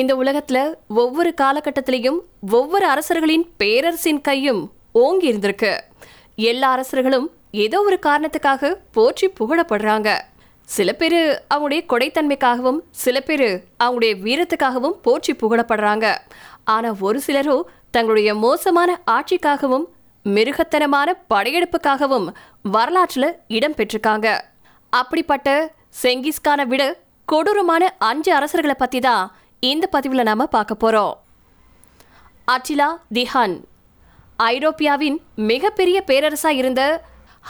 இந்த உலகத்துல ஒவ்வொரு காலகட்டத்திலையும் ஒவ்வொரு அரசர்களின் பேரரசின் கையும் ஓங்கி இருந்திருக்கு. எல்லா அரசர்களும் ஏதோ ஒரு காரணத்துக்காக போற்றி புகழப்படுறாங்க. சில பேர் அவங்களுடைய கொடைத்தன்மைக்காகவும் சில பேர் அவங்களுடைய வீரத்துக்காகவும் போற்றி புகழப்படுறாங்க. ஆனா ஒரு சிலரோ தங்களுடைய மோசமான ஆட்சிக்காகவும் மிருகத்தனமான படையெடுப்புக்காகவும் வரலாற்றுல இடம் பெற்றிருக்காங்க. அப்படிப்பட்ட செங்கிஸ்கானை விட கொடூரமான அஞ்சு அரசர்களை பத்தி தான் இந்த பதிவுல நாம பார்க்க போறோம். அட்டிலா தி ஹன் ஐரோப்பியாவின் மிகப்பெரிய பேரரசா இருந்த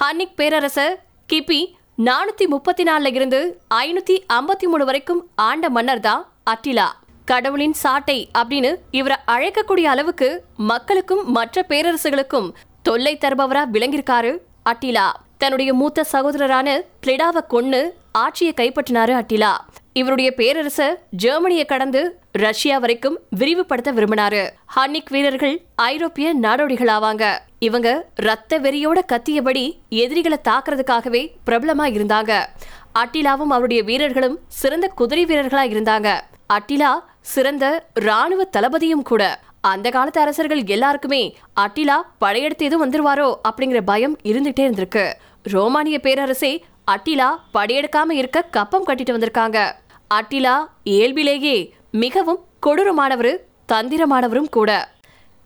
ஹன்னிக் பேரரசர் கிபி நானூத்தி முப்பத்தி நாலில் இருந்து ஐநூத்தி ஐம்பத்தி மூணு வரைக்கும் ஆண்ட மன்னர் தான் அட்டிலா கடவுளின் சாட்டை அப்படின்னு இவரை அழைக்கக்கூடிய அளவுக்கு மக்களுக்கும் மற்ற பேரரசுகளுக்கும் தொல்லை தருபவரா விளங்கியிருக்காரு அட்டிலா தன்னுடைய மூத்த சகோதரரான பிளிடாவை கொன்னு ஆட்சியை கைப்பற்றினாரு அட்டிலா. இவருடைய பேரரச ஜெர்மனியை கடந்து ரஷ்யா வரைக்கும் விரிவுபடுத்த விரும்பினாரு. ஹன்னிக் வீரர்கள் ஐரோப்பிய நாடோடிகள் ஆவாங்க இவங்க ரத்த வெறியோட கத்தியபடி எதிரிகளை தாக்குறதுக்காகவே பிரபலமா இருந்தாங்க. அட்டிலாவும் அவருடைய வீரர்களும் சிறந்த குதிரை வீரர்களா இருந்தாங்க. அட்டிலா சிறந்த ராணுவ தளபதியும் கூட. அந்த காலத்து அரசர்கள் எல்லாருக்குமே அட்டிலா படையெடுத்து எதுவும் வந்துருவாரோ அப்படிங்கிற பயம் இருந்துட்டே இருந்திருக்கு. ரோமானிய பேரரசே அட்டிலா படையெடுக்காம இருக்க கப்பம் கட்டிட்டு வந்திருக்காங்க. அட்டிலா இயல்பிலேயே மிகவும் கொடூரமானவர் தந்திரமானவரும் கூட.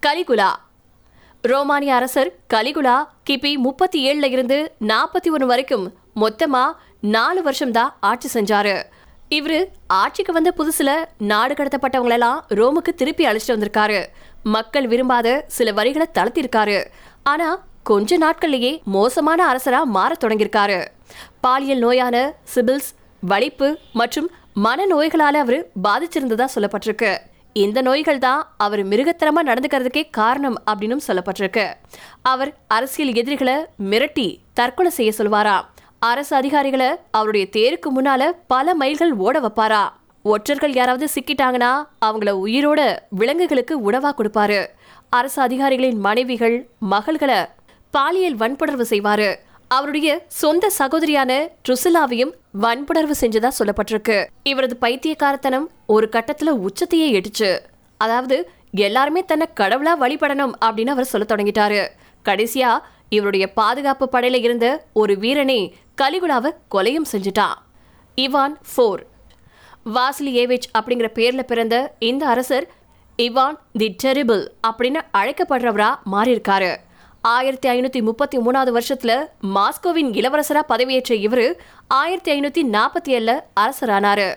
கலிகுலா. ரோமானிய அரசர் கலிகுலா கிபி முப்பத்தி ஏழுல இருந்து நாற்பத்தி ஒன்று வரைக்கும் மொத்தமா நாலு வருஷம்தான் ஆட்சி செஞ்சாரு. இவரு ஆட்சிக்கு வந்த புதுசுல நாடு கடத்தப்பட்டவங்களெல்லாம் ரோமுக்கு திருப்பி அழைச்சிட்டு வந்திருக்காரு. மக்கள் விரும்பாத சில வரிகளை தளர்த்திருக்காரு ஆனா கொஞ்ச நாட்கள்லேயே மோசமான அரசரா மாறத் தொடங்கியிருக்காரு. பாலியல் நோயான சிபில்ஸ் வலிப்பு மற்றும் மனநோய்களால அவர் பாதிச்சிருந்ததா சொல்லப்பட்டிருக்கு. இந்த நோய்கள் தான் அவர் மிருகத்தனமாக நடந்துக்கிறதுக்கே காரணம் அப்படின்னு சொல்லப்பட்டிருக்கு. அவர் அரசியல் எதிரிகளை மிரட்டி தற்கொலை செய்ய சொல்வாராம் அரசு அதிகாரிகளை அவருடைய தேருக்கு முன்னால பல மைல்கள் ஓட வைப்பாரா? ஒற்றர்கள் யாராவது சிக்கிட்டாங்கன்னா அவங்கள உயிரோட விலங்குகளுக்கு உணவா கொடுப்பாரு. அரசு அதிகாரிகளின் மனைவிகள் மகள்களை பாலியல் வன்புணர்வு செய்வாரு. அவருடைய சொந்த சகோதரியான ட்ருசிலாவையும் வன்புணர்வு செஞ்சதா சொல்லப்பட்டிருக்கு. இவரது பைத்தியக்காரத்தனம் ஒரு கட்டத்துல உச்சத்தையே எட்டுச்சு. அதாவது எல்லாருமே தன்னை கடவுளா வழிபடணும் அப்படின்னு அவர் சொல்ல தொடங்கிட்டாரு. கடைசியா இவருடைய பாதுகாப்பு படையில இருந்த ஒரு வீரனை கலிகுலாவை கொலையும் செஞ்சுட்டான் இவான் ஃபோர். வாசிலி ஏவேஜ் அப்படிங்கிற பேர்ல பிறந்த இந்த அரசர் இவான் தி டெரிபிள் அப்படின்னு அழைக்கப்படுறவரா மாறியிருக்காரு. ஆயிரத்தி ஐநூத்தி முப்பத்தி மூணாவது வருஷத்துல மாஸ்கோவின் இளவரசரா பதவியேற்ற இவரு ஆயிரத்தி ஐநூத்தி நாற்பத்தி ஏழுல அரசரானாரு.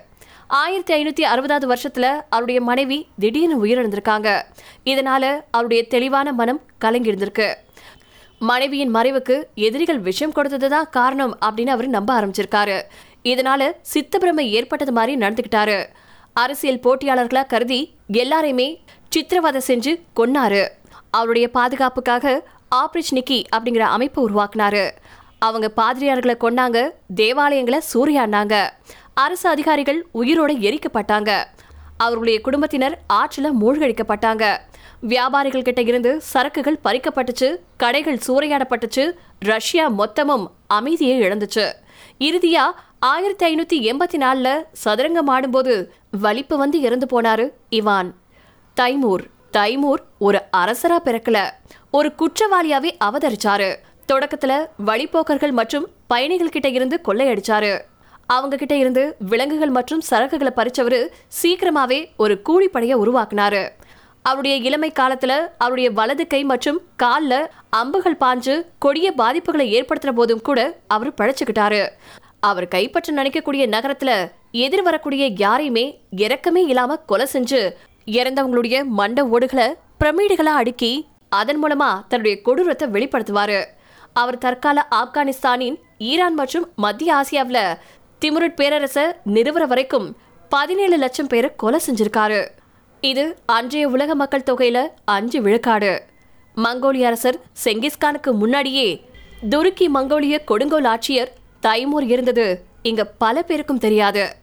ஆயிரத்தி ஐநூத்தி அறுபதாவது வருஷத்துல அவருடைய மனைவி திடீர்னு உயிரிழந்திருக்காங்க. இதனால அவருடைய தெளிவான மனம் கலங்கி இருந்திருக்கு மனைவியின் மறைவுக்கு எதிரிகள் விஷம் கொடுத்ததுதான் காரணம் அப்படின்னு அவர் நம்ப ஆரம்பிச்சிருக்காரு. இதனால சித்தப்பிரமை ஏற்பட்டது மாதிரி நடந்துக்கிட்டாரு. அரசியல் போட்டியாளர்களா கருதி எல்லாரையுமே சித்திரவதை செஞ்சு கொன்னாரு. அவருடைய பாதுகாப்புக்காக ஆப்ரிச்னிக்கி அப்படிங்கிற அமைப்பு உருவாக்குனாரு. அவங்க பாதிரியார்களை கொன்னாங்க தேவாலயங்களை சூறையாடினாங்க. அரசு அதிகாரிகள் உயிரோட எரிக்கப்பட்டாங்க. அவர்களுடைய குடும்பத்தினர் ஆற்றில் மூழ்கடிக்கப்பட்டாங்க. வியாபாரிகள் கிட்ட இருந்து சரக்குகள் பறிக்கப்பட்டுச்சு கடைகள் சூறையாடப்பட்டுச்சு ரஷ்யா மொத்தமும் அமைதியை இழந்துச்சு. இறுதியா ஆயிரத்தி ஐநூத்தி எண்பத்தி நாலுல சதுரங்கம் ஆடும்போது வலிப்பு வந்து இறந்து போனாரு இவான் தைமூர். தைமூர் ஒரு அரசரா பிறக்கல. ஒரு குற்றவாளியாவே அவதரிச்சாரு. தொடக்கத்துல வழிப்போக்கர்கள் மற்றும் பயணிகள் கிட்ட இருந்து கொள்ளையடிச்சாரு. அவங்க கிட்ட இருந்து விலங்குகள் மற்றும் சரக்குகளை பறிச்சவரு சீக்கிரமாவே ஒரு கூலிப்படையை உருவாக்குனாரு. அவருடைய இளமை காலத்துல அவருடைய வலது கை மற்றும் கால்ல அம்புகள் பாஞ்சு கொடிய பாதிப்புகளை ஏற்படுத்தின போதும் கூட அவர் பழச்சுக்கிட்டாரு. அவர் கைப்பற்ற நினைக்கக்கூடிய நகரத்துல எதிர் வரக்கூடிய யாரையுமே இறக்கமே இல்லாம கொலை செஞ்சு இறந்தவங்களுடைய மண்ட ஓடுகளை பிரமிடுகளா அடுக்கி அதன் மூலமா தன்னுடைய கொடூரத்தை வெளிப்படுத்துவாரு. அவர் தற்கால ஆப்கானிஸ்தானின் ஈரான் மற்றும் மத்திய ஆசியாவில் திமுருட் பேரரசை நிறுவற வரைக்கும் பதினேழு லட்சம் பேரை கொலை செஞ்சிருக்காரு. இது அன்றைய உலக மக்கள் தொகையில அஞ்சு விழுக்காடு. மங்கோலிய அரசர் செங்கிஸ்கானுக்கு முன்னாடியே துருக்கி மங்கோலிய கொடுங்கோல் ஆட்சியர் தைமூர் இருந்தது. இங்க பல பேருக்கும் தெரியாது.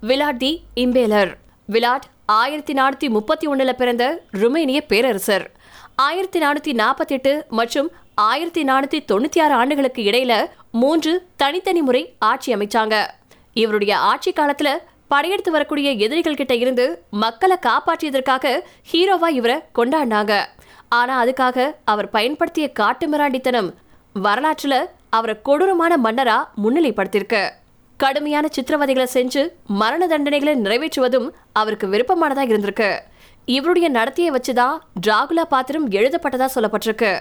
விலாட் தி இம்பேலர். விலாட் ஆயிரத்தி நானூற்றி முப்பத்தி ஒன்றில் பிறந்த ருமேனிய பேரரசர். ஆயிரத்தி நானூற்றி நாற்பத்தி எட்டு மற்றும் ஆயிரத்தி நானூற்றி தொண்ணூற்றி ஆறு ஆண்டுகளுக்கு இடையில மூன்று தனித்தனி முறை ஆட்சி அமைச்சாங்க. இவருடைய ஆட்சி காலத்தில் படையெடுத்து வரக்கூடிய எதிரிகள் கிட்ட இருந்து மக்களை காப்பாற்றியதற்காக ஹீரோவா இவரை கொண்டாடினாங்க. ஆனா அதுக்காக அவர் பயன்படுத்திய காட்டுமிராண்டித்தனம் வரலாற்றுல அவரை கொடூரமான மன்னரா முன்னிலைப்படுத்தியிருக்கு. கடுமையான சித்திரவதைகளை செஞ்சு மரண தண்டனைகளை நிறைவேற்றுவதும் அவருக்கு விருப்பமானதாக இருந்திருக்கு. இவருடைய நடத்தையை வச்சுதான் டிராகுலா பாத்திரம் எழுதப்பட்டதா சொல்லப்பட்டிருக்கு.